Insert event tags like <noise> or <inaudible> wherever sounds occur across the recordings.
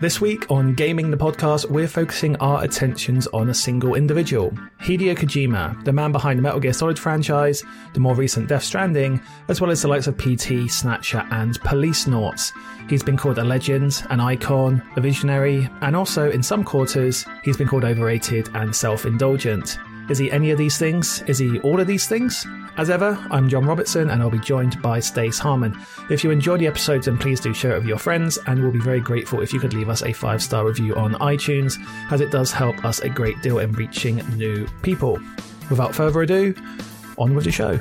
This week on Gaming the Podcast, we're focusing our attentions on a single individual Hideo Kojima, the man behind the Metal Gear Solid franchise, the more recent Death Stranding, as well as the likes of PT, Snatcher, and Policenauts. He's been called a legend, an icon, a visionary, and also, in some quarters, he's been called overrated and self indulgent. Is he any of these things? Is he all of these things? As ever, I'm John Robertson and I'll be joined by Stace Harman. If you enjoy the episodes, then please do share it with your friends, and we'll be very grateful if you could leave us a five star review on iTunes, as it does help us a great deal in reaching new people. Without further ado, on with the show.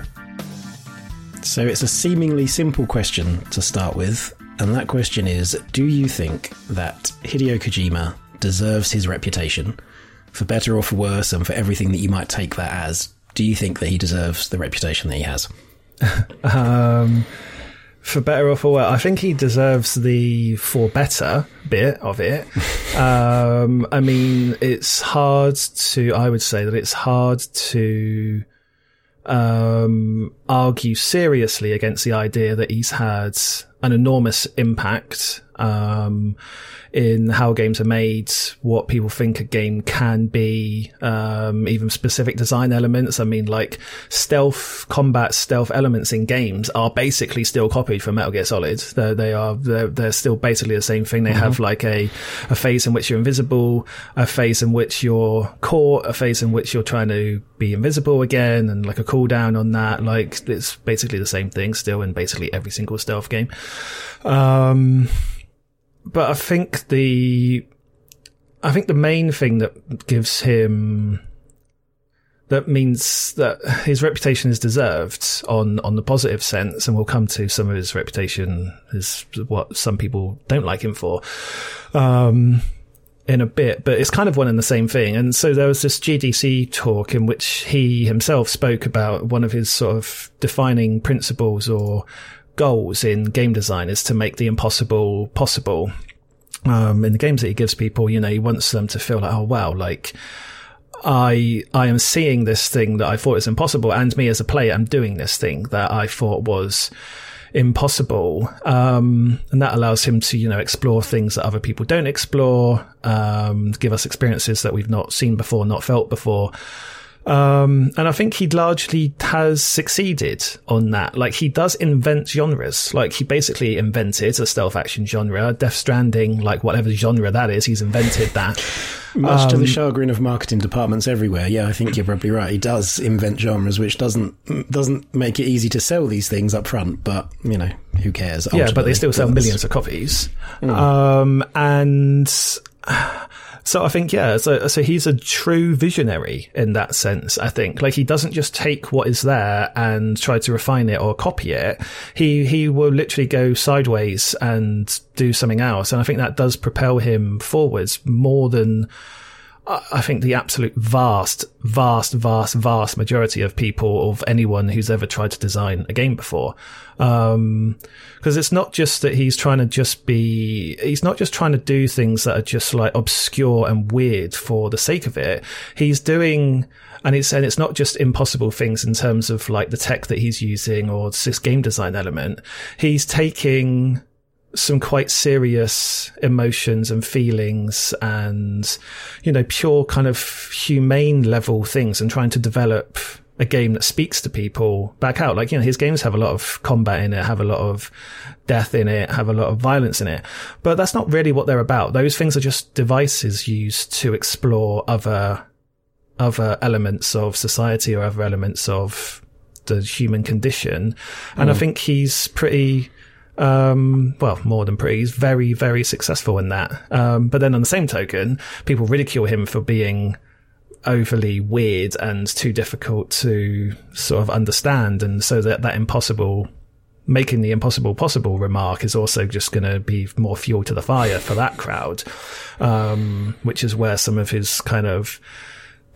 So it's a seemingly simple question to start with, and that question is Do you think that Hideo Kojima deserves his reputation? For better or for worse, and for everything that you might take that as, do you think that he deserves the reputation that he has? <laughs> um, for better or for worse, I think he deserves the for better bit of it. <laughs> um, I mean, it's hard to, I would say that it's hard to um, argue seriously against the idea that he's had an enormous impact um, in how games are made, what people think a game can be, um, even specific design elements. I mean, like stealth combat, stealth elements in games are basically still copied from Metal Gear Solid. They're, they are, they're, they're still basically the same thing. They mm-hmm. have like a, a phase in which you're invisible, a phase in which you're caught, a phase in which you're trying to be invisible again, and like a cooldown on that. Like it's basically the same thing still in basically every single stealth game. Um, but I think the, I think the main thing that gives him, that means that his reputation is deserved on, on the positive sense, and we'll come to some of his reputation is what some people don't like him for. Um, in a bit, but it's kind of one and the same thing. And so there was this GDC talk in which he himself spoke about one of his sort of defining principles or goals in game design is to make the impossible possible. Um, in the games that he gives people, you know, he wants them to feel like, oh wow, like I I am seeing this thing that I thought was impossible, and me as a player, I'm doing this thing that I thought was impossible. Um, and that allows him to, you know, explore things that other people don't explore, um, give us experiences that we've not seen before, not felt before. Um, and I think he largely has succeeded on that. Like he does invent genres. Like he basically invented a stealth action genre, Death Stranding, like whatever genre that is, he's invented that. Much um, to the um, chagrin of marketing departments everywhere. Yeah, I think you're probably right. He does invent genres, which doesn't doesn't make it easy to sell these things up front. But you know, who cares? Yeah, but they still sell millions of copies. Mm. Um, and so I think, yeah, so, so he's a true visionary in that sense, I think. Like he doesn't just take what is there and try to refine it or copy it. He, he will literally go sideways and do something else. And I think that does propel him forwards more than, I think the absolute vast, vast, vast, vast majority of people, of anyone who's ever tried to design a game before. Um, cause it's not just that he's trying to just be, he's not just trying to do things that are just like obscure and weird for the sake of it. He's doing, and it's, and it's not just impossible things in terms of like the tech that he's using or this game design element. He's taking, some quite serious emotions and feelings and, you know, pure kind of humane level things and trying to develop a game that speaks to people back out. Like, you know, his games have a lot of combat in it, have a lot of death in it, have a lot of violence in it. But that's not really what they're about. Those things are just devices used to explore other, other elements of society or other elements of the human condition. And mm. I think he's pretty, um, well, more than pretty. He's very, very successful in that. Um, but then on the same token, people ridicule him for being overly weird and too difficult to sort of understand. And so that, that impossible, making the impossible possible remark is also just going to be more fuel to the fire for that crowd. Um, which is where some of his kind of,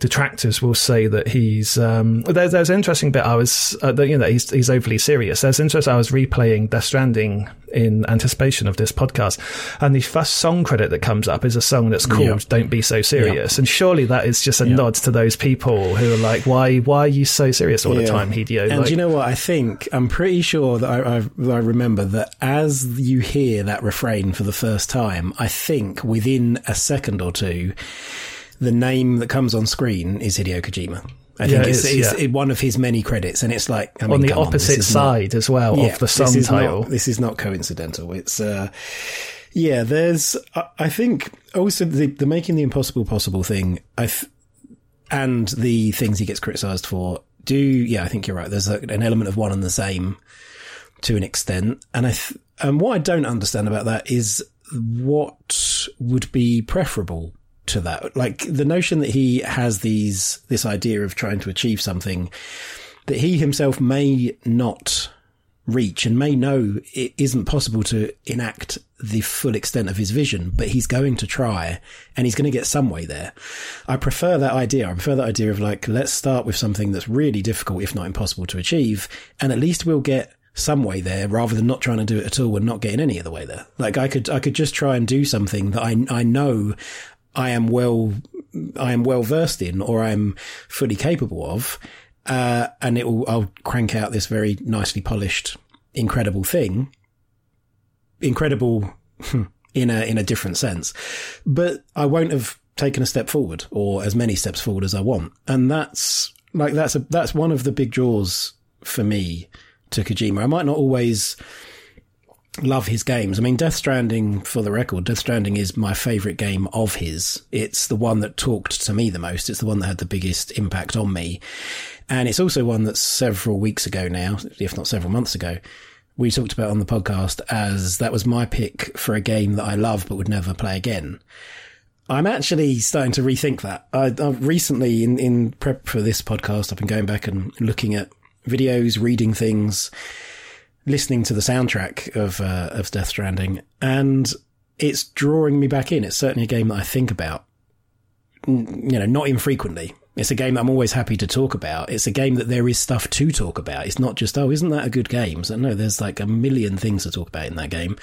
detractors will say that he's um, there's there's an interesting bit I was uh, that, you know he's he's overly serious. There's interest I was replaying Death Stranding in anticipation of this podcast, and the first song credit that comes up is a song that's called yeah. "Don't Be So Serious," yeah. and surely that is just a yeah. nod to those people who are like, why why are you so serious all the time, Hideo? And like, you know what? I think I'm pretty sure that I, I I remember that as you hear that refrain for the first time, I think within a second or two the name that comes on screen is Hideo Kojima. I think it's, it's yeah. one of his many credits, and it's like I mean, on the opposite on, side not, as well yeah, of the song this title. Not, this is not coincidental. It's uh, yeah. There's I think also the, the making the impossible possible thing. I th- and the things he gets criticised for do yeah. I think you're right. There's a, an element of one and the same to an extent, and I th- and what I don't understand about that is what would be preferable to that. Like the notion that he has these, this idea of trying to achieve something that he himself may not reach and may know it isn't possible to enact the full extent of his vision, but he's going to try and he's going to get some way there. I prefer that idea. I prefer that idea of like, let's start with something that's really difficult, if not impossible to achieve. And at least we'll get some way there rather than not trying to do it at all and not getting any of the way there. Like I could, I could just try and do something that I, I know I am well, I am well versed in or I'm fully capable of. Uh, and it will, I'll crank out this very nicely polished, incredible thing. Incredible <laughs> in a, in a different sense, but I won't have taken a step forward or as many steps forward as I want. And that's like, that's a, that's one of the big draws for me to Kojima. I might not always, love his games. I mean, Death Stranding, for the record, Death Stranding is my favourite game of his. It's the one that talked to me the most. It's the one that had the biggest impact on me. And it's also one that several weeks ago now, if not several months ago, we talked about on the podcast as that was my pick for a game that I love but would never play again. I'm actually starting to rethink that. I, I've recently, in, in prep for this podcast, I've been going back and looking at videos, reading things, listening to the soundtrack of uh, of Death Stranding, and it's drawing me back in. It's certainly a game that I think about, you know, not infrequently. It's a game that I'm always happy to talk about. It's a game that there is stuff to talk about. It's not just, oh, isn't that a good game? So no, there's like a million things to talk about in that game.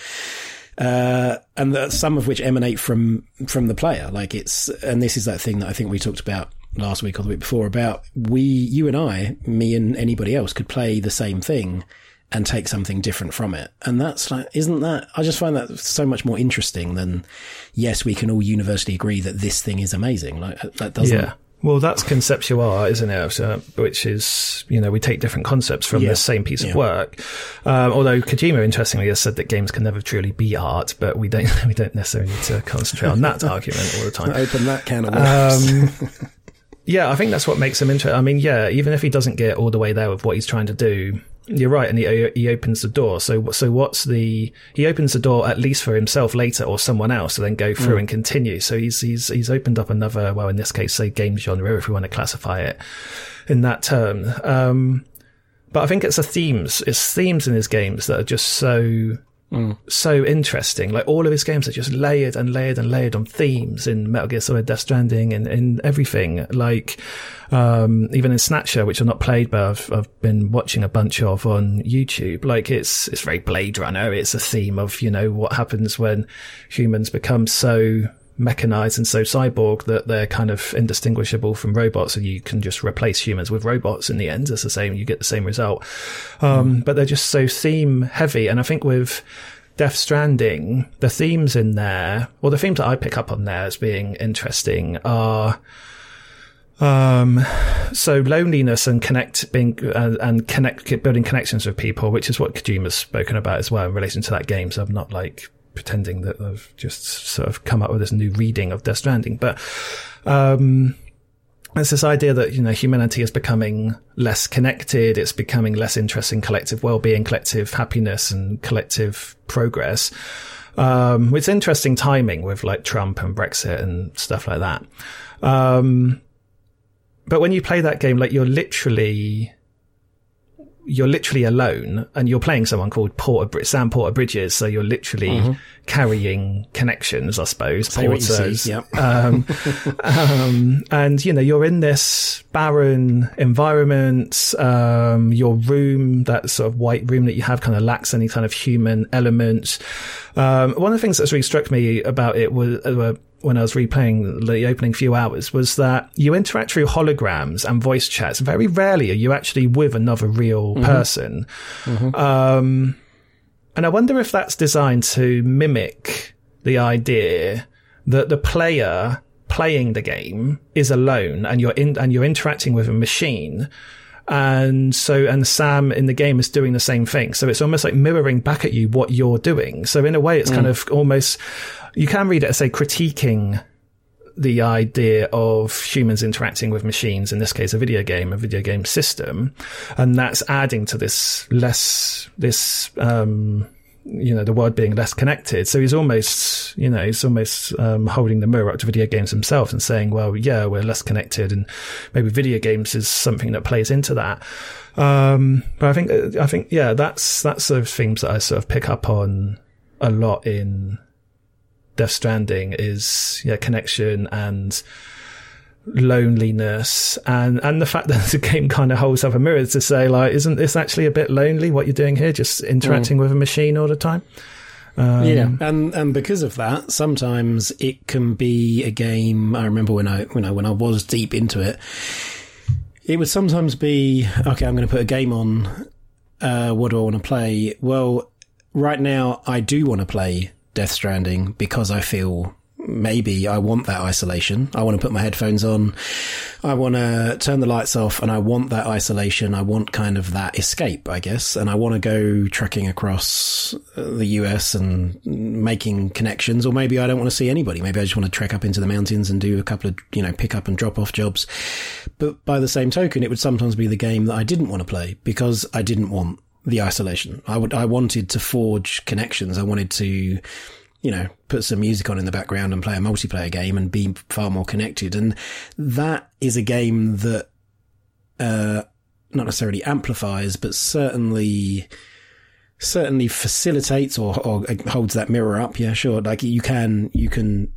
Uh, and some of which emanate from, from the player. Like it's, and this is that thing that I think we talked about last week or the week before about we, you and I, me and anybody else could play the same thing and take something different from it. And that's like, isn't that, I just find that so much more interesting than, yes, we can all universally agree that this thing is amazing. Like, that doesn't. Yeah. Well, that's conceptual art, isn't it? So, which is, you know, we take different concepts from yeah. the same piece yeah. of work. Um, although Kojima, interestingly, has said that games can never truly be art, but we don't, <laughs> we don't necessarily need to concentrate on that argument all the time. <laughs> Open that can of worms. Um, <laughs> yeah, I think that's what makes him interesting. I mean, yeah, even if he doesn't get all the way there with what he's trying to do, you're right, and he he opens the door. So so what's the he opens the door at least for himself later or someone else to then go through mm. and continue. So he's he's he's opened up another well in this case say game genre if we want to classify it in that term. Um, but I think it's the themes, it's themes in his games that are just so So interesting. Like all of his games are just layered and layered and layered on themes in Metal Gear Solid, Death Stranding, and in everything. Like um, even in Snatcher, which I've not played, but I've, I've been watching a bunch of on YouTube. Like it's it's very Blade Runner. It's a theme of you know what happens when humans become so mechanized and so cyborg that they're kind of indistinguishable from robots and you can just replace humans with robots in the end. It's the same, you get the same result. Um, mm. but they're just so theme heavy. And I think with Death Stranding, the themes in there, or the themes that I pick up on there as being interesting are, um, so loneliness and connect being uh, and connect building connections with people, which is what Kojima's spoken about as well in relation to that game. So I'm not like pretending that I've just sort of come up with this new reading of Death Stranding, but um, it's this idea that you know humanity is becoming less connected, it's becoming less interested in collective well-being, collective happiness, and collective progress. Um, it's interesting timing with like Trump and Brexit and stuff like that. Um, but when you play that game, like you're literally you're literally alone and you're playing someone called Porter, Sam Porter Bridges. So you're literally mm-hmm. carrying connections, I suppose. Say porters. Yep. <laughs> um, um, and you know, you're in this barren environment. Um, your room, that sort of white room that you have kind of lacks any kind of human element. Um, one of the things that's really struck me about it was, uh, when I was replaying the opening few hours was that you interact through holograms and voice chats. Very rarely are you actually with another real mm-hmm. person. Mm-hmm. Um, and I wonder if that's designed to mimic the idea that the player playing the game is alone and you're in, and you're interacting with a machine. And so, and Sam in the game is doing the same thing. So it's almost like mirroring back at you what you're doing. So in a way, it's mm. kind of almost, you can read it as, say, critiquing the idea of humans interacting with machines, in this case, a video game, a video game system. And that's adding to this less, this, um, you know, the world being less connected. So he's almost, you know, he's almost um, holding the mirror up to video games himself and saying, well, yeah, we're less connected and maybe video games is something that plays into that. Um, but I think, I think, yeah, that's, that's of themes that I sort of pick up on a lot in Death Stranding is, yeah, connection and, loneliness and and the fact <laughs> that the game kind of holds up a mirror to say like isn't this actually a bit lonely what you're doing here just interacting mm. with a machine all the time um, yeah and and because of that sometimes it can be a game i remember when i when i when i was deep into it it would sometimes be okay i'm going to put a game on uh, what do i want to play well right now i do want to play death stranding because i feel maybe I want that isolation. I want to put my headphones on. I want to turn the lights off and I want that isolation. I want kind of that escape, I guess. And I want to go trekking across uh, the US and making connections. Or maybe I don't want to see anybody. Maybe I just want to trek up into the mountains and do a couple of, you know, pick up and drop off jobs. But by the same token, it would sometimes be the game that I didn't want to play because I didn't want the isolation. I would, I wanted to forge connections. I wanted to, you know, put some music on in the background and play a multiplayer game and be far more connected. And that is a game that, uh, not necessarily amplifies, but certainly, certainly facilitates or, or holds that mirror up. Yeah, sure. Like you can, you can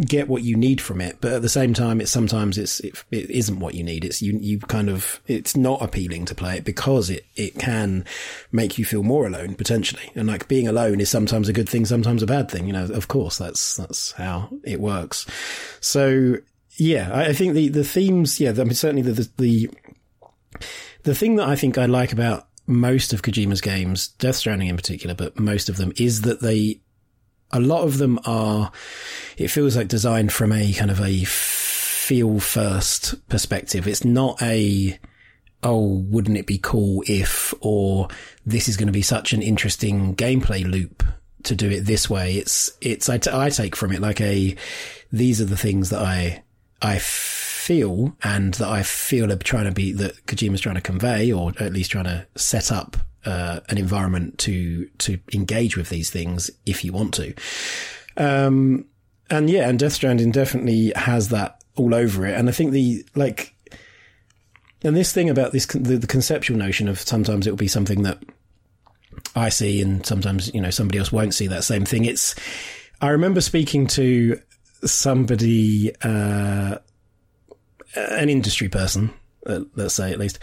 get what you need from it, but at the same time, it's sometimes it's it, it isn't what you need. It's you you kind of it's not appealing to play it because it it can make you feel more alone potentially, and like being alone is sometimes a good thing, sometimes a bad thing. You know, of course, that's that's how it works. So yeah, I, I think the the themes, yeah, I mean certainly the, the the the thing that I think I like about most of Kojima's games, Death Stranding in particular, but most of them is that they a lot of them are, it feels like designed from a kind of a feel first perspective. It's not a, oh, wouldn't it be cool if, or this is going to be such an interesting gameplay loop to do it this way. It's, it's, I, t- I take from it like a, these are the things that I, I feel and that I feel are trying to be, that Kojima's trying to convey or at least trying to set up uh, an environment to to engage with these things if you want to. Um, and yeah, and Death Stranding definitely has that all over it. And I think the like, and this thing about this the, the conceptual notion of sometimes it will be something that I see, and sometimes you know somebody else won't see that same thing. It's I remember speaking to somebody, uh, an industry person, uh, let's say at least,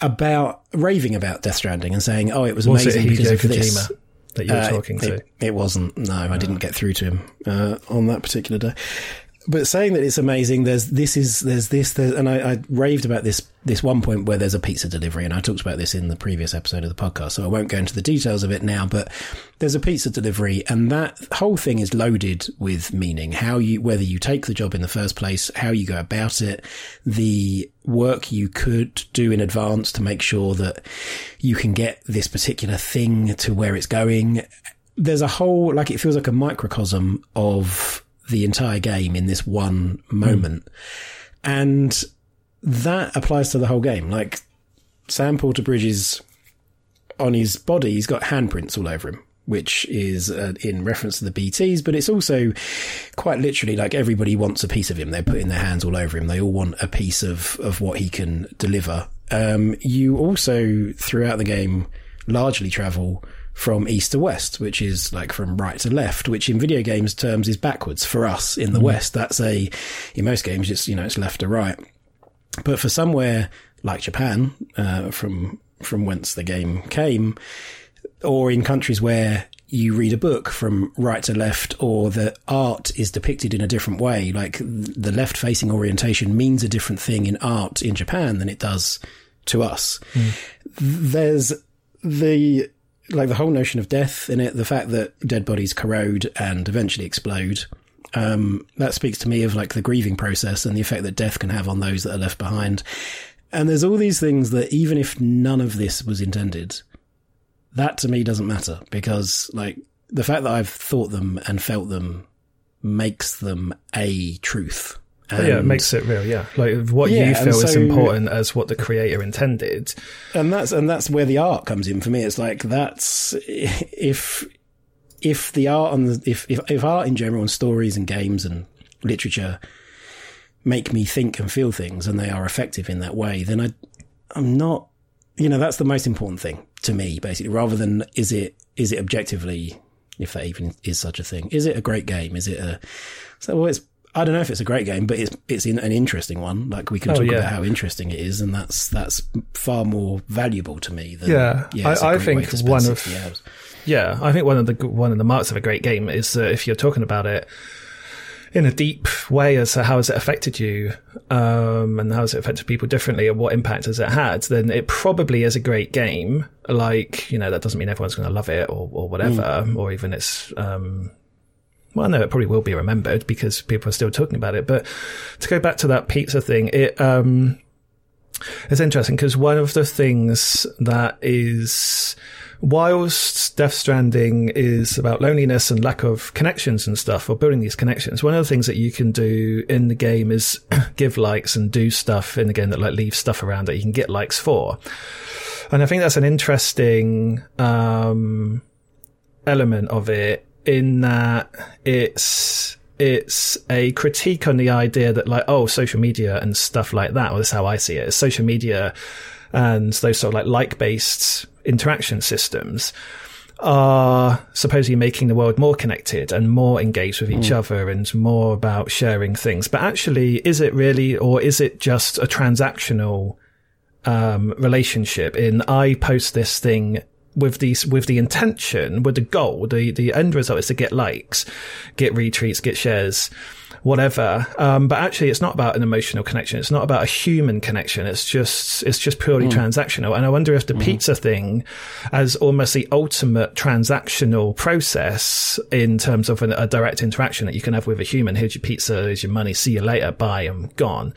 about raving about Death Stranding and saying, "Oh, it was, was amazing it because of Kojima this." That you were uh, talking to. It, it, wasn't. No, I didn't get through to him uh, on that particular day but saying that it's amazing, there's this is there's this there's, and I, I, raved about this this one point where there's a pizza delivery, and I talked about this in the previous episode of the podcast, so I won't go into the details of it now. But there's a pizza delivery, and that whole thing is loaded with meaning. How you whether you take the job in the first place, how you go about it, the work you could do in advance to make sure that you can get this particular thing to where it's going. There's a whole like it feels like a microcosm of the entire game in this one moment. Mm. And that applies to the whole game. Like Sam Porter Bridges on his body, he's got handprints all over him, which is uh, in reference to the BTs, but it's also quite literally like everybody wants a piece of him. They're putting their hands all over him. They all want a piece of, of what he can deliver. um, you also throughout the game largely travel from east to west, which is like from right to left, which in video games terms is backwards for us in the mm. West. That's a, in most games, it's, you know, it's left to right. But for somewhere like Japan, uh, from, from whence the game came, or in countries where you read a book from right to left or the art is depicted in a different way. Like the left facing orientation means a different thing in art in Japan than it does to us. Mm. There's the, like the whole notion of death in it, the fact that dead bodies corrode and eventually explode. Um, that speaks to me of like the grieving process and the effect that death can have on those that are left behind. And there's all these things that even if none of this was intended, that to me doesn't matter because like the fact that I've thought them and felt them makes them a truth. And, yeah, it makes it real. Yeah, like what yeah, you feel so, is important as what the creator intended, and that's and that's where the art comes in for me. It's like that's if if the art and the, if, if if art in general and stories and games and literature make me think and feel things, and they are effective in that way, then I I'm not you know, that's the most important thing to me, basically, rather than is it, is it objectively, if that even is such a thing, is it a great game? Is it a, so, well, it's, I don't know if it's a great game, but it's, it's an interesting one. Like we can oh, talk yeah. about how interesting it is. And that's, that's far more valuable to me than, yeah, yeah I, I think one of, yeah, I think one of the, one of the marks of a great game is that if you're talking about it, in a deep way as to how has it affected you um, and how has it affected people differently and what impact has it had, then it probably is a great game. Like, you know, that doesn't mean everyone's going to love it or, or whatever, mm. or even it's, um, well, no, it probably will be remembered because people are still talking about it. But to go back to that pizza thing, it, um, it's interesting because one of the things that is, whilst Death Stranding is about loneliness and lack of connections and stuff, or building these connections, one of the things that you can do in the game is <clears throat> give likes and do stuff in the game that like leave stuff around that you can get likes for. And I think that's an interesting um, element of it in that it's it's a critique on the idea that like oh social media and stuff like that. Well, that's how I see it. social media and those sort of like like based interaction systems are supposedly making the world more connected and more engaged with each mm. other and more about sharing things. But actually, is it really, or is it just a transactional um, relationship? In I post this thing with these with the intention, with the goal, the the end result is to get likes, get retweets, get shares whatever. Um, but actually, it's not about an emotional connection. It's not about a human connection. It's just it's just purely mm. transactional. And I wonder if the mm. pizza thing, as almost the ultimate transactional process in terms of an, a direct interaction that you can have with a human. Here's your pizza. Here's your money. See you later. Bye. I'm gone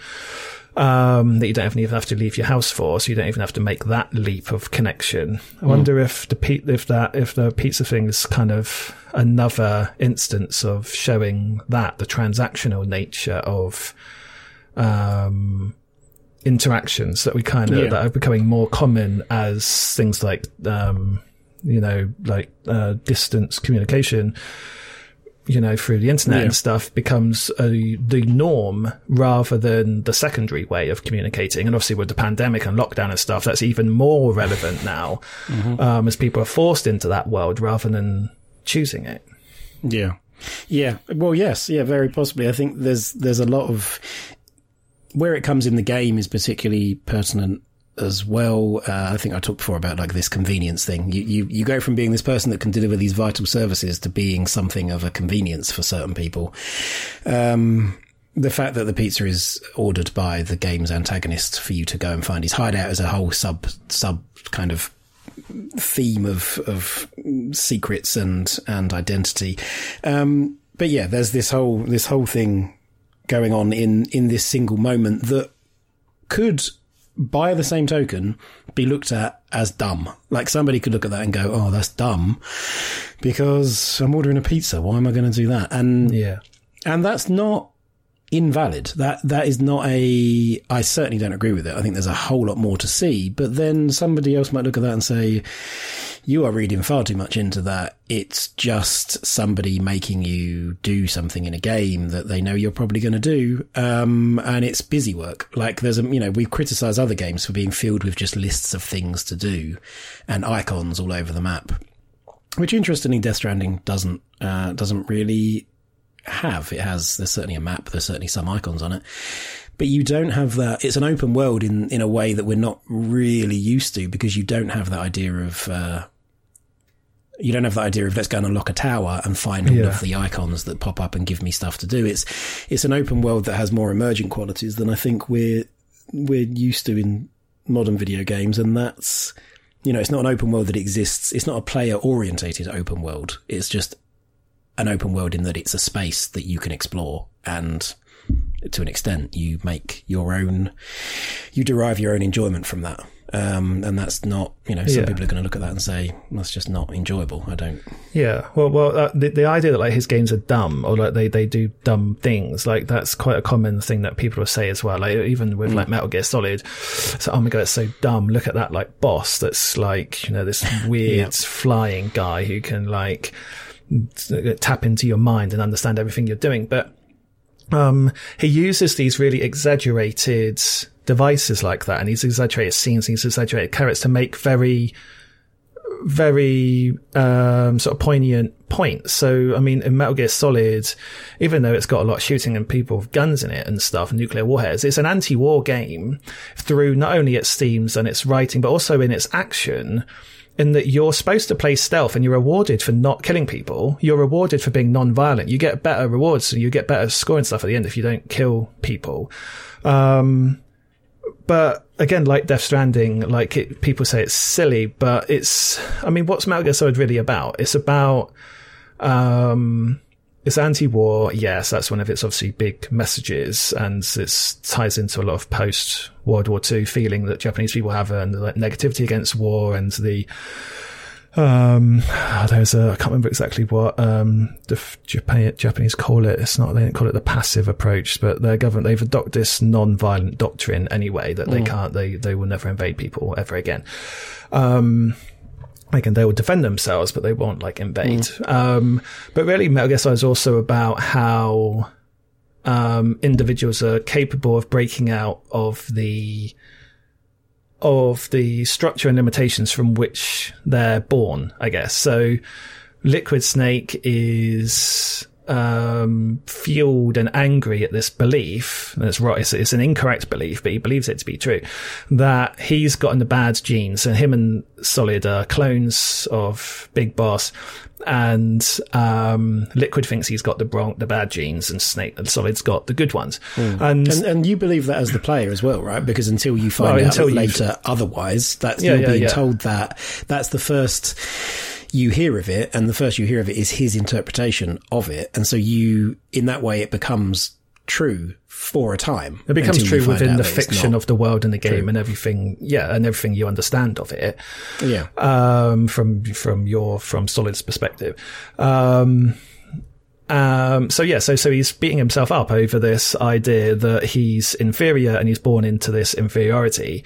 um, that you don't even have to leave your house for, so you don't even have to make that leap of connection. I mm. wonder if the if that if the pizza thing is kind of another instance of showing that the transactional nature of um, interactions that we kind of yeah. that are becoming more common as things like um, you know like uh, distance communication you know, through the internet yeah. and stuff becomes a, the norm rather than the secondary way of communicating. And obviously with the pandemic and lockdown and stuff, that's even more relevant now, mm-hmm. um, as people are forced into that world rather than choosing it. Yeah. Yeah. Well, yes. Yeah, very possibly. I think there's, there's a lot of, where it comes in the game is particularly pertinent as well. Uh, I think I talked before about like this convenience thing. You, you, you go from being this person that can deliver these vital services to being something of a convenience for certain people. Um, the fact that the pizza is ordered by the game's antagonist for you to go and find his hideout as a whole sub, sub kind of theme of, of secrets and, and identity. Um, but yeah, there's this whole, this whole thing going on in, in this single moment that could by the same token, be looked at as dumb. Like somebody could look at that and go, "Oh, that's dumb," because I'm ordering a pizza. Why am I going to do that? And yeah, and that's not invalid. That that is not a. I certainly don't agree with it. I think there's a whole lot more to see. But then somebody else might look at that and say, you are reading far too much into that. It's just somebody making you do something in a game that they know you're probably going to do. Um, and it's busy work. Like there's a, you know, we criticize other games for being filled with just lists of things to do and icons all over the map. Which interestingly, Death Stranding doesn't, uh, doesn't really have. It has, there's certainly a map, there's certainly some icons on it but you don't have that. It's an open world in in a way that we're not really used to because you don't have that idea of. Uh, you don't have the idea of let's go and unlock a tower and find all yeah. of the icons that pop up and give me stuff to do. It's it's an open world that has more emergent qualities than I think we're we're used to in modern video games, and that's you know it's not an open world that exists. It's not a player orientated open world. It's just an open world in that it's a space that you can explore and to an extent, you make your own, you derive your own enjoyment from that. Um, and that's not, you know, some yeah. people are going to look at that and say that's just not enjoyable. I don't. Yeah, well, well, uh, the the idea that like his games are dumb or like they they do dumb things, like that's quite a common thing that people will say as well. Like even with mm. like Metal Gear Solid, so oh my god, it's so dumb. Look at that like boss that's like you know this <laughs> weird yeah. flying guy who can like tap into your mind and understand everything you're doing, but um, he uses these really exaggerated devices like that, and he's exaggerated scenes, he's exaggerated characters to make very, very um, sort of poignant points. So, I mean, in Metal Gear Solid, even though it's got a lot of shooting and people with guns in it and stuff, nuclear warheads, it's an anti-war game through not only its themes and its writing, but also in its action in that you're supposed to play stealth and you're rewarded for not killing people. You're rewarded for being non-violent. You get better rewards and you get better scoring stuff at the end if you don't kill people. Um, but again, like Death Stranding, like it, people say it's silly, but it's, I mean, what's Metal Gear Solid really about? It's about, um, it's anti-war. Yes, that's one of its obviously big messages, and it ties into a lot of post World War II feeling that Japanese people have and the negativity against war and the um, <sighs> there's a, I can't remember exactly what, um, the Japan, Japanese call it. It's not, they don't call it the passive approach, but their government, they've adopted this non-violent doctrine anyway, that they mm. can't, they, they will never invade people ever again. Um, like, and they will defend themselves, but they won't like invade. Mm. Um, but really, Metal Gear Solid is also about how, um, individuals are capable of breaking out of the, of the structure and limitations from which they're born, I guess. So, Liquid Snake is um, fueled and angry at this belief, and it's right, it's, it's, an incorrect belief, but he believes it to be true, that he's gotten the bad genes, and him and Solid are clones of Big Boss, and um, Liquid thinks he's got the wrong, the bad genes, and Snake and Solid's got the good ones. Mm. And, and, and you believe that as the player as well, right? Because until you find well, out later otherwise, that's yeah, you're yeah, being yeah. told that that's the first you hear of it, and the first you hear of it is his interpretation of it, and so you, in that way, it becomes true for a time. It becomes true within the fiction of the world and the game true. and everything. Yeah, and everything you understand of it. Yeah. Um, from from your from Solid's perspective. Um, um, so yeah, so so he's beating himself up over this idea that he's inferior and he's born into this inferiority.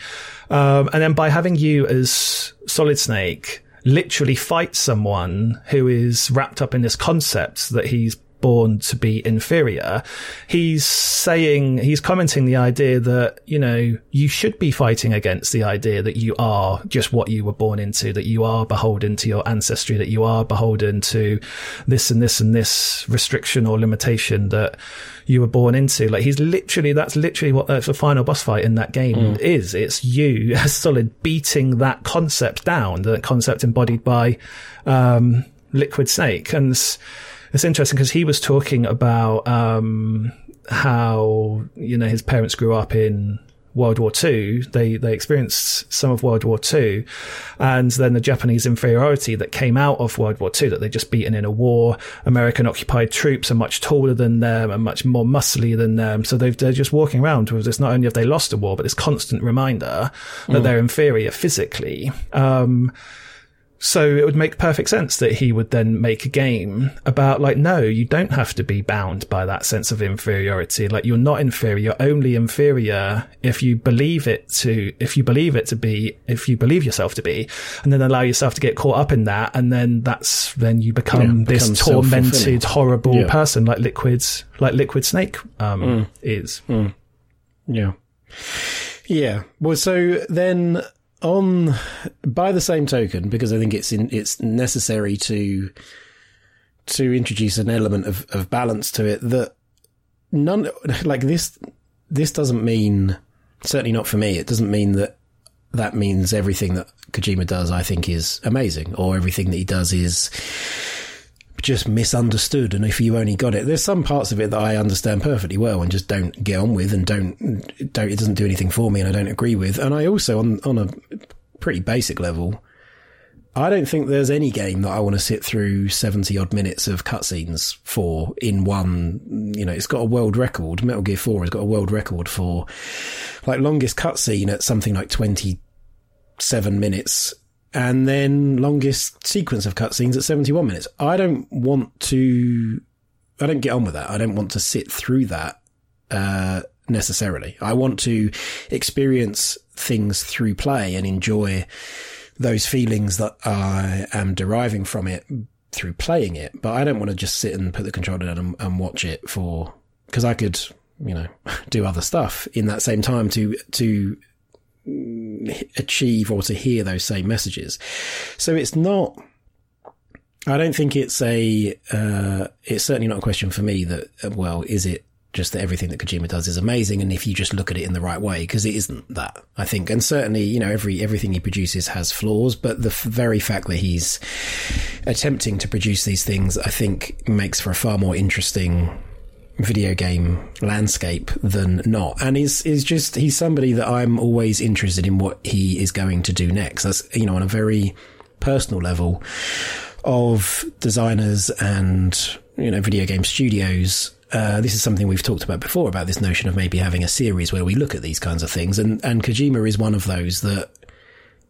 Um, and then by having you as Solid Snake literally fight someone who is wrapped up in this concept that he's born to be inferior. He's saying, he's commenting the idea that, you know, you should be fighting against the idea that you are just what you were born into, that you are beholden to your ancestry, that you are beholden to this and this and this restriction or limitation that you were born into. Like he's literally, that's literally what uh, the final boss fight in that game mm. is. It's you, <laughs> as Solid, beating that concept down, the concept embodied by, um, Liquid Snake. And, it's interesting because he was talking about um, how you know his parents grew up in World War II. They they experienced some of World War II, and then the Japanese inferiority that came out of World War II. That they just beaten in a war. American occupied troops are much taller than them and much more muscly than them. So they are just walking around with this. Not only have they lost a war, but this constant reminder that mm. they're inferior physically. Um, so it would make perfect sense that he would then make a game about like, no, you don't have to be bound by that sense of inferiority. Like you're not inferior, you're only inferior if you believe it to, if you believe it to be, if you believe yourself to be, and then allow yourself to get caught up in that. And then that's, then you become Yeah, this tormented, horrible Yeah. person like Liquid, like Liquid Snake, um, is. Yeah. Yeah. Well, so then on by the same token, because I think it's in, it's necessary to to introduce an element of, of balance to it that none <laughs> like this this doesn't mean certainly not for me, it doesn't mean that that means everything that Kojima does I think is amazing or everything that he does is just misunderstood and if you only got it there's some parts of it that I understand perfectly well and just don't get on with and don't don't it doesn't do anything for me and I don't agree with and I also on on a pretty basic level I don't think there's any game that I want to sit through 70 odd minutes of cutscenes for in one, you know, it's got a world record. Metal Gear 4 has got a world record for like longest cutscene at something like 27 minutes and then longest sequence of cutscenes at 71 minutes. I don't want to, I don't get on with that. I don't want to sit through that, uh, necessarily. I want to experience things through play and enjoy those feelings that I am deriving from it through playing it. But I don't want to just sit and put the controller down and, and watch it for, because I could, you know, <laughs> do other stuff in that same time to, to achieve or to hear those same messages. So it's not, I don't think it's a, uh, it's certainly not a question for me that, well, is it just that everything that Kojima does is amazing, and if you just look at it in the right way, because it isn't that, I think. And certainly, you know, every everything he produces has flaws, but the f- very fact that he's attempting to produce these things, I think, makes for a far more interesting video game landscape than not. And is is just he's somebody that I'm always interested in what he is going to do next. That's you know on a very personal level of designers and you know video game studios uh, this is something we've talked about before about this notion of maybe having a series where we look at these kinds of things, and and Kojima is one of those that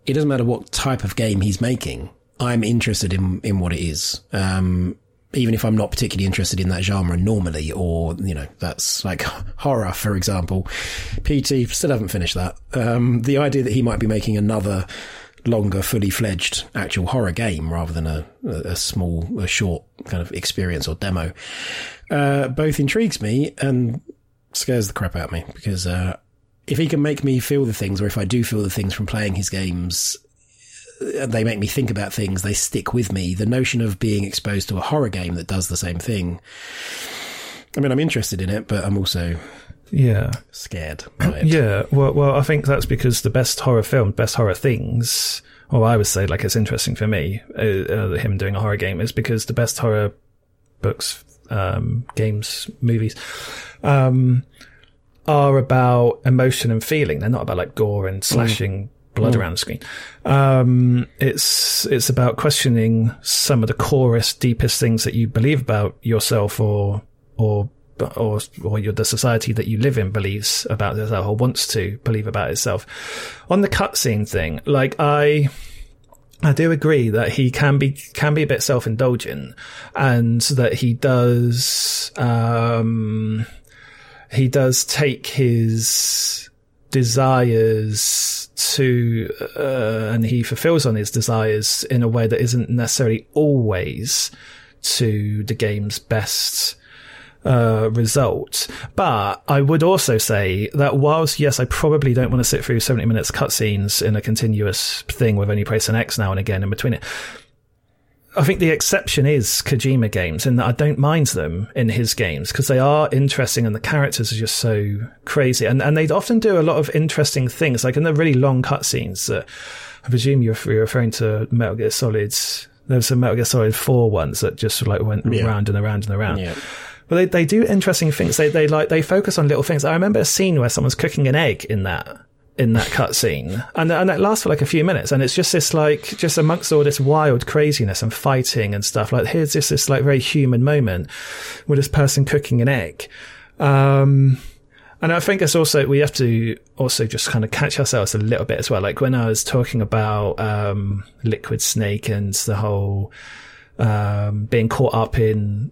it doesn't matter what type of game he's making. I'm interested in in what it is, um, even if I'm not particularly interested in that genre normally, or you know, that's like <laughs> horror, for example. PT still haven't finished that. Um, the idea that he might be making another longer, fully fledged actual horror game rather than a, a small, a short kind of experience or demo, uh, both intrigues me and scares the crap out of me because, uh, if he can make me feel the things, or if I do feel the things from playing his games, they make me think about things, they stick with me. The notion of being exposed to a horror game that does the same thing. I mean, I'm interested in it, but I'm also Yeah. scared. <clears throat> Yeah, well, well, I think that's because the best horror film, best horror things, or I would say, like, it's interesting for me, uh, uh, him doing a horror game, is because the best horror books, um, games, movies, um, are about emotion and feeling. They're not about like gore and slashing blood around the screen. Um, it's it's about questioning some of the corest, deepest things that you believe about yourself or or or or your, the society that you live in believes about itself or wants to believe about itself. On the cutscene thing, like I. I do agree that he can be can be a bit self indulgent, and that he does um, he does take his desires to uh, and he fulfills on his desires in a way that isn't necessarily always to the game's best uh, result. But I would also say that whilst, yes, I probably don't want to sit through 70 minutes cutscenes in a continuous thing with only pressing X now and again in between it. I think the exception is Kojima games in that I don't mind them in his games because they are interesting and the characters are just so crazy. And, and they often do a lot of interesting things, like in the really long cutscenes that I presume you're, you're referring to Metal Gear Solid's. There's some Metal Gear Solid 4 ones that just like went Yeah. round and around and around. Yeah. But they, they do interesting things. They, they like, they focus on little things. I remember a scene where someone's cooking an egg in that, in that cutscene. And, and it lasts for like a few minutes. And it's just this like, just amongst all this wild craziness and fighting and stuff, like here's just this like very human moment with this person cooking an egg. Um, And I think it's also we have to also just kind of catch ourselves a little bit as well. Like when I was talking about um, Liquid Snake and the whole um, being caught up in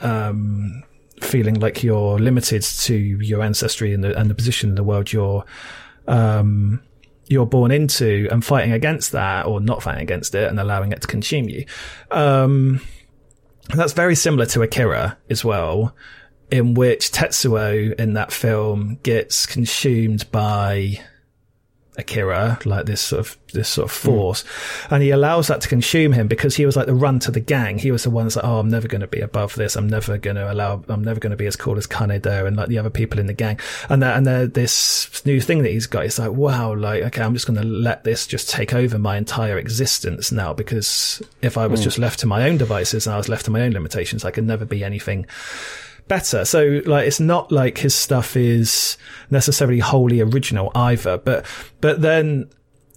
um, feeling like you're limited to your ancestry and the, and the position in the world you're um, you're born into, and fighting against that or not fighting against it and allowing it to consume you. Um, that's very similar to Akira as well in which Tetsuo in that film gets consumed by Akira, like this sort of this sort of force, mm. and he allows that to consume him because he was like the run to the gang. He was the one that's like, oh, I'm never going to be above this. I'm never going to allow. I'm never going to be as cool as Kaneda and like the other people in the gang. And that and there this new thing that he's got. He's like, wow, like okay, I'm just going to let this just take over my entire existence now because if I was mm. just left to my own devices and I was left to my own limitations, I could never be anything better. So like it's not like his stuff is necessarily wholly original either. But but then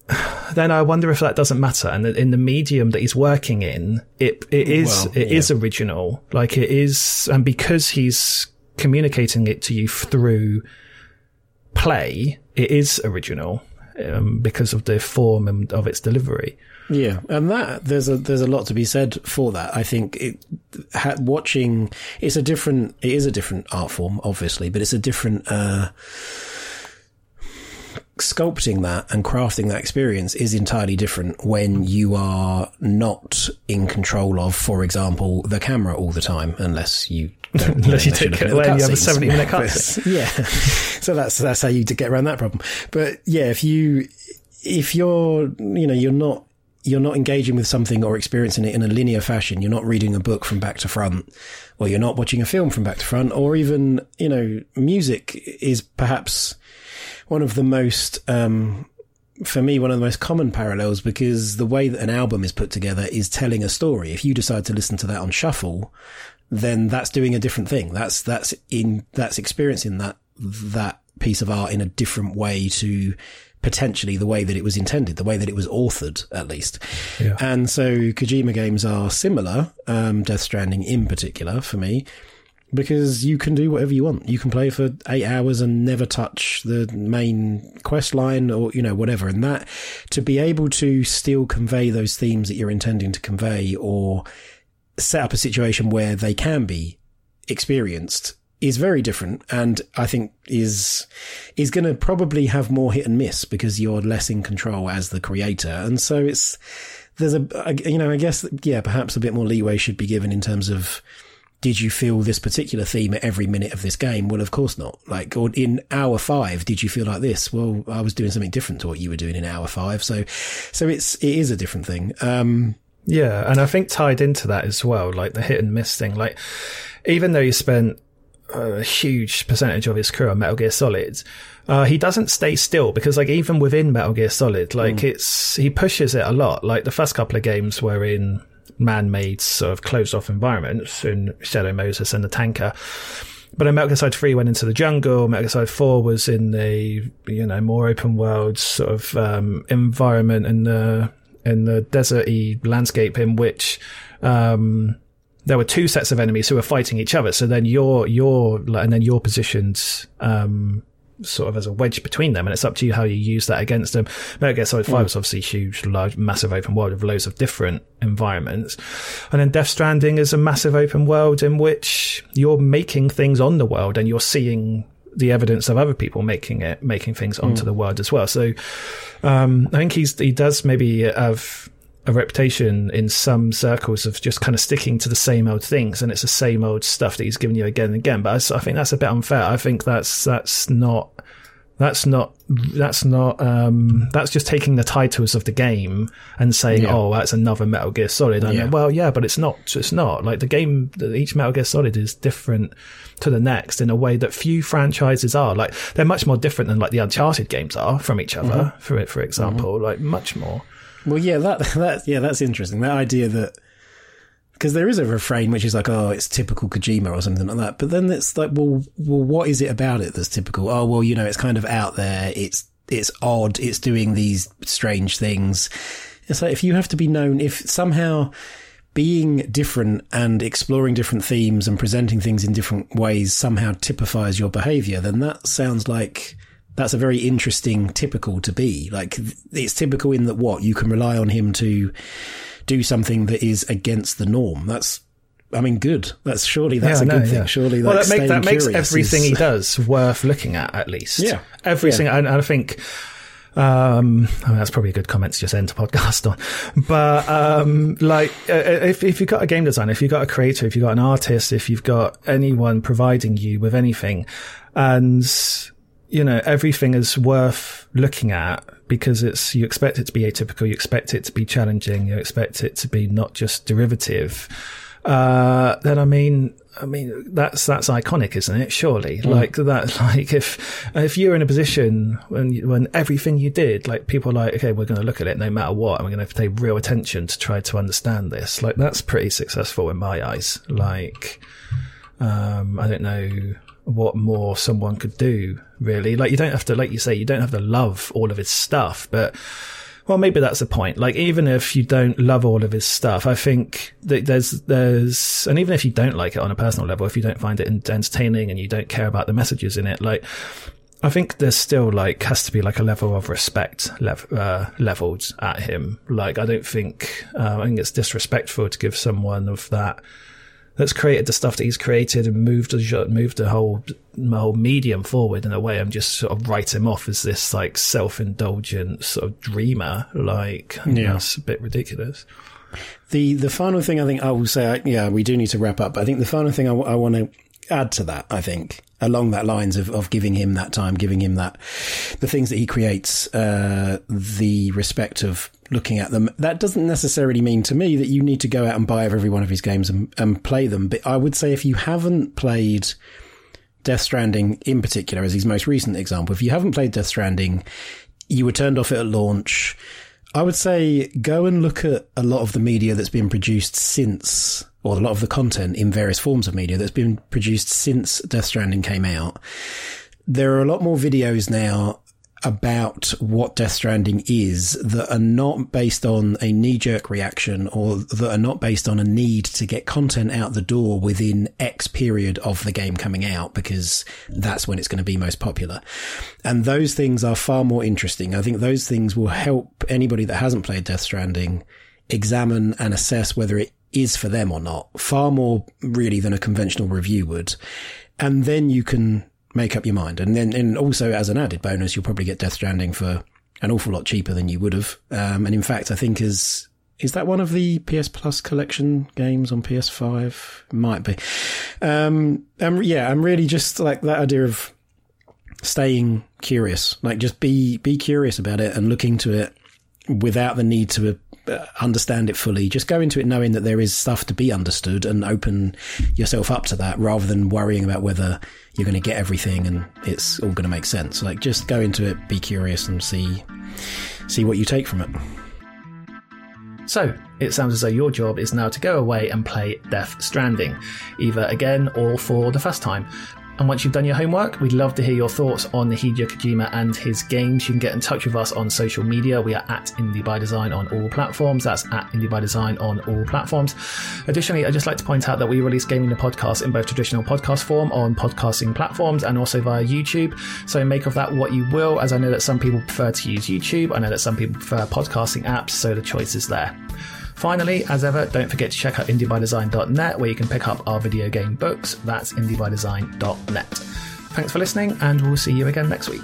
<sighs> then I wonder if that doesn't matter. And in the medium that he's working in, it it is well, it yeah. is original. Like it is, and because he's communicating it to you through play, it is original um, because of the form and of its delivery. Yeah, and that there's a there's a lot to be said for that. I think it ha, watching it's a different it is a different art form, obviously, but it's a different. Uh, sculpting that and crafting that experience is entirely different when you are not in control of, for example, the camera all the time, unless you don't, <laughs> unless you, take it away and you have a 70 minute <laughs> cut. yeah. so that's, that's how you get around that problem. But yeah, if you, if you're, you know, you're not you're not engaging with something or experiencing it in a linear fashion. You're not reading a book from back to front, or you're not watching a film from back to front, or even, you know, music is perhaps one of the most, um, for me, one of the most common parallels because the way that an album is put together is telling a story. If you decide to listen to that on shuffle, then that's doing a different thing. That's, that's in, that's experiencing that, that piece of art in a different way to potentially the way that it was intended, the way that it was authored, at least. Yeah. And so Kojima games are similar, um, Death Stranding in particular for me, because you can do whatever you want. You can play for eight hours and never touch the main quest line or, you know, whatever. And that, to be able to still convey those themes that you're intending to convey or set up a situation where they can be experienced is very different and I think is is going to probably have more hit and miss because you're less in control as the creator and so it's there's a you know I guess yeah perhaps a bit more leeway should be given in terms of did you feel this particular theme at every minute of this game? Well, of course not. Like, or in hour five, did you feel like this? Well, I was doing something different to what you were doing in hour five. So, so it's, it is a different thing. Um, yeah. And I think tied into that as well, like the hit and miss thing, like, even though you spent a huge percentage of his career on Metal Gear Solid, uh, he doesn't stay still because like even within Metal Gear Solid, like mm. it's, he pushes it a lot. Like the first couple of games were in man-made sort of closed off environments in Shadow Moses and the tanker. But in Metal Gear Solid 3 went into the jungle. Metal Gear Solid 4 was in the, you know, more open world sort of, um, environment in the, in the deserty landscape in which, um, there were two sets of enemies who were fighting each other. So then you're, you're, and then you're positioned, um, sort of as a wedge between them, and it's up to you how you use that against them. Metal Gear Solid 5 mm. is obviously huge, large, massive open world with loads of different environments. And then Death Stranding is a massive open world in which you're making things on the world and you're seeing the evidence of other people making it, making things onto mm. the world as well. So, um, I think he's, he does maybe have a reputation in some circles of just kind of sticking to the same old things, and it's the same old stuff that he's giving you again and again. But I, I think that's a bit unfair. I think that's that's not that's not that's not um, that's just taking the titles of the game and saying, yeah. "Oh, that's another Metal Gear Solid." And yeah. well, yeah, but it's not. It's not like the game. Each Metal Gear Solid is different to the next in a way that few franchises are. Like they're much more different than like the Uncharted games are from each other. Mm-hmm. For for example, mm-hmm. like much more. Well, yeah, that <laughs> that yeah, that's interesting. That idea that because there is a refrain which is like, oh, it's typical Kojima or something like that. But then it's like, well, well, what is it about it that's typical? Oh, well, you know, it's kind of out there. It's it's odd. It's doing these strange things. It's like if you have to be known, if somehow being different and exploring different themes and presenting things in different ways somehow typifies your behavior, then that sounds like that's a very interesting typical to be. Like it's typical in that what you can rely on him to do something that is against the norm. That's I mean, good. That's surely that's yeah, a good thing. Yeah. Surely, well, that, make, that makes everything is... he does worth looking at. At least, yeah, everything. Yeah. And I think um, I mean, that's probably a good comment to just end the podcast on. But um, like, uh, if if you've got a game designer, if you've got a creator, if you've got an artist, if you've got anyone providing you with anything, and you know everything is worth looking at because it's you expect it to be atypical, you expect it to be challenging, you expect it to be not just derivative. Uh, then I mean, I mean, that's that's iconic, isn't it? Surely, mm. like that. <laughs> Like if if you're in a position when when everything you did, like people are like, okay, we're going to look at it no matter what, and we're going to pay real attention to try to understand this. Like that's pretty successful in my eyes. Like, um, I don't know what more someone could do really. Like you don't have to, like you say, you don't have to love all of his stuff, but well, maybe that's the point. Like, even if you don't love all of his stuff, I think that there's, there's, and even if you don't like it on a personal level, if you don't find it entertaining and you don't care about the messages in it, like, I think there's still like, has to be like a level of respect lev- uh, leveled at him. Like, I don't think, uh, I think it's disrespectful to give someone of that, that's created the stuff that he's created and moved the moved the whole whole medium forward in a way. I'm just sort of write him off as this like self indulgent sort of dreamer. Like, yeah, it's a bit ridiculous. The the final thing I think I will say, yeah, we do need to wrap up. But I think the final thing I, w- I want to add to that, I think, along that lines of, of giving him that time, giving him that, the things that he creates, uh, the respect of looking at them. That doesn't necessarily mean to me that you need to go out and buy every one of his games and, and play them. But I would say if you haven't played Death Stranding in particular, as his most recent example, if you haven't played Death Stranding, you were turned off at launch. I would say go and look at a lot of the media that's been produced since or a lot of the content in various forms of media that's been produced since Death Stranding came out. There are a lot more videos now about what Death Stranding is that are not based on a knee jerk reaction or that are not based on a need to get content out the door within X period of the game coming out because that's when it's going to be most popular. And those things are far more interesting. I think those things will help anybody that hasn't played Death Stranding examine and assess whether it is for them or not, far more really than a conventional review would. And then you can make up your mind. And then, and also as an added bonus, you'll probably get Death Stranding for an awful lot cheaper than you would have. Um, and in fact, I think is, is that one of the PS Plus collection games on PS5? Might be. Um, and yeah, I'm really just like that idea of staying curious, like just be, be curious about it and look into it without the need to Uh, understand it fully. Just go into it knowing that there is stuff to be understood and open yourself up to that rather than worrying about whether you're going to get everything and it's all going to make sense. Like just go into it, be curious and see see what you take from it. So, it sounds as though your job is now to go away and play Death Stranding, either again or for the first time. And once you've done your homework, we'd love to hear your thoughts on the Hideo Kojima and his games. You can get in touch with us on social media. We are at Indie by Design on all platforms. That's at Indie by Design on all platforms. Additionally, I'd just like to point out that we release Gaming the Podcast in both traditional podcast form on podcasting platforms and also via YouTube. So make of that what you will, as I know that some people prefer to use YouTube. I know that some people prefer podcasting apps, so the choice is there. Finally, as ever, don't forget to check out indiebydesign.net where you can pick up our video game books. That's indiebydesign.net. Thanks for listening, and we'll see you again next week.